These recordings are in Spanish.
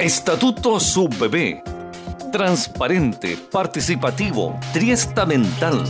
Estatuto Subbebé. Transparente, participativo, triestamental.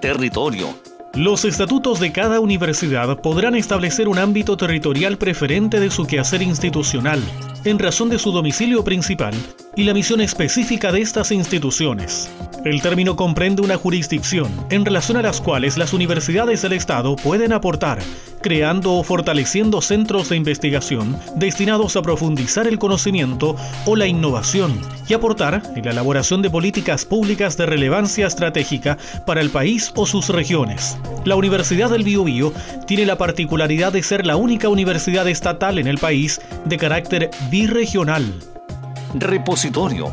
Territorio. Los estatutos de cada universidad podrán establecer un ámbito territorial preferente de su quehacer institucional, en razón de su domicilio principal y la misión específica de estas instituciones. El término comprende una jurisdicción en relación a las cuales las universidades del Estado pueden aportar, creando o fortaleciendo centros de investigación destinados a profundizar el conocimiento o la innovación y aportar en la elaboración de políticas públicas de relevancia estratégica para el país o sus regiones. La Universidad del Biobío tiene la particularidad de ser la única universidad estatal en el país de carácter birregional. Repositorio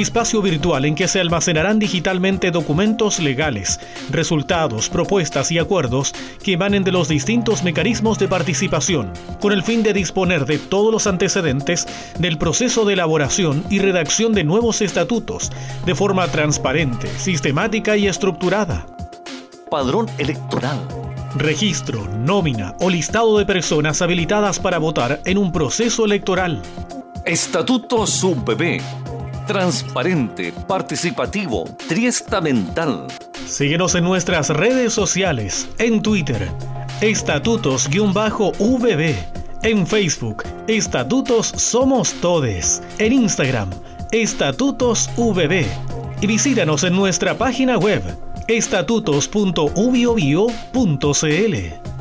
espacio virtual en que se almacenarán digitalmente documentos legales, resultados, propuestas y acuerdos que emanen de los distintos mecanismos de participación, con el fin de disponer de todos los antecedentes del proceso de elaboración y redacción de nuevos estatutos, de forma transparente, sistemática y estructurada. Padrón electoral registro, nómina o listado de personas habilitadas para votar en un proceso electoral. Estatuto Subbebé transparente, participativo, triestamental. Síguenos en nuestras redes sociales, en Twitter, estatutos-vb, en Facebook, Estatutos Somos Todes, en Instagram, Estatutos VB, y visítanos en nuestra página web, estatutos.ubiobio.cl.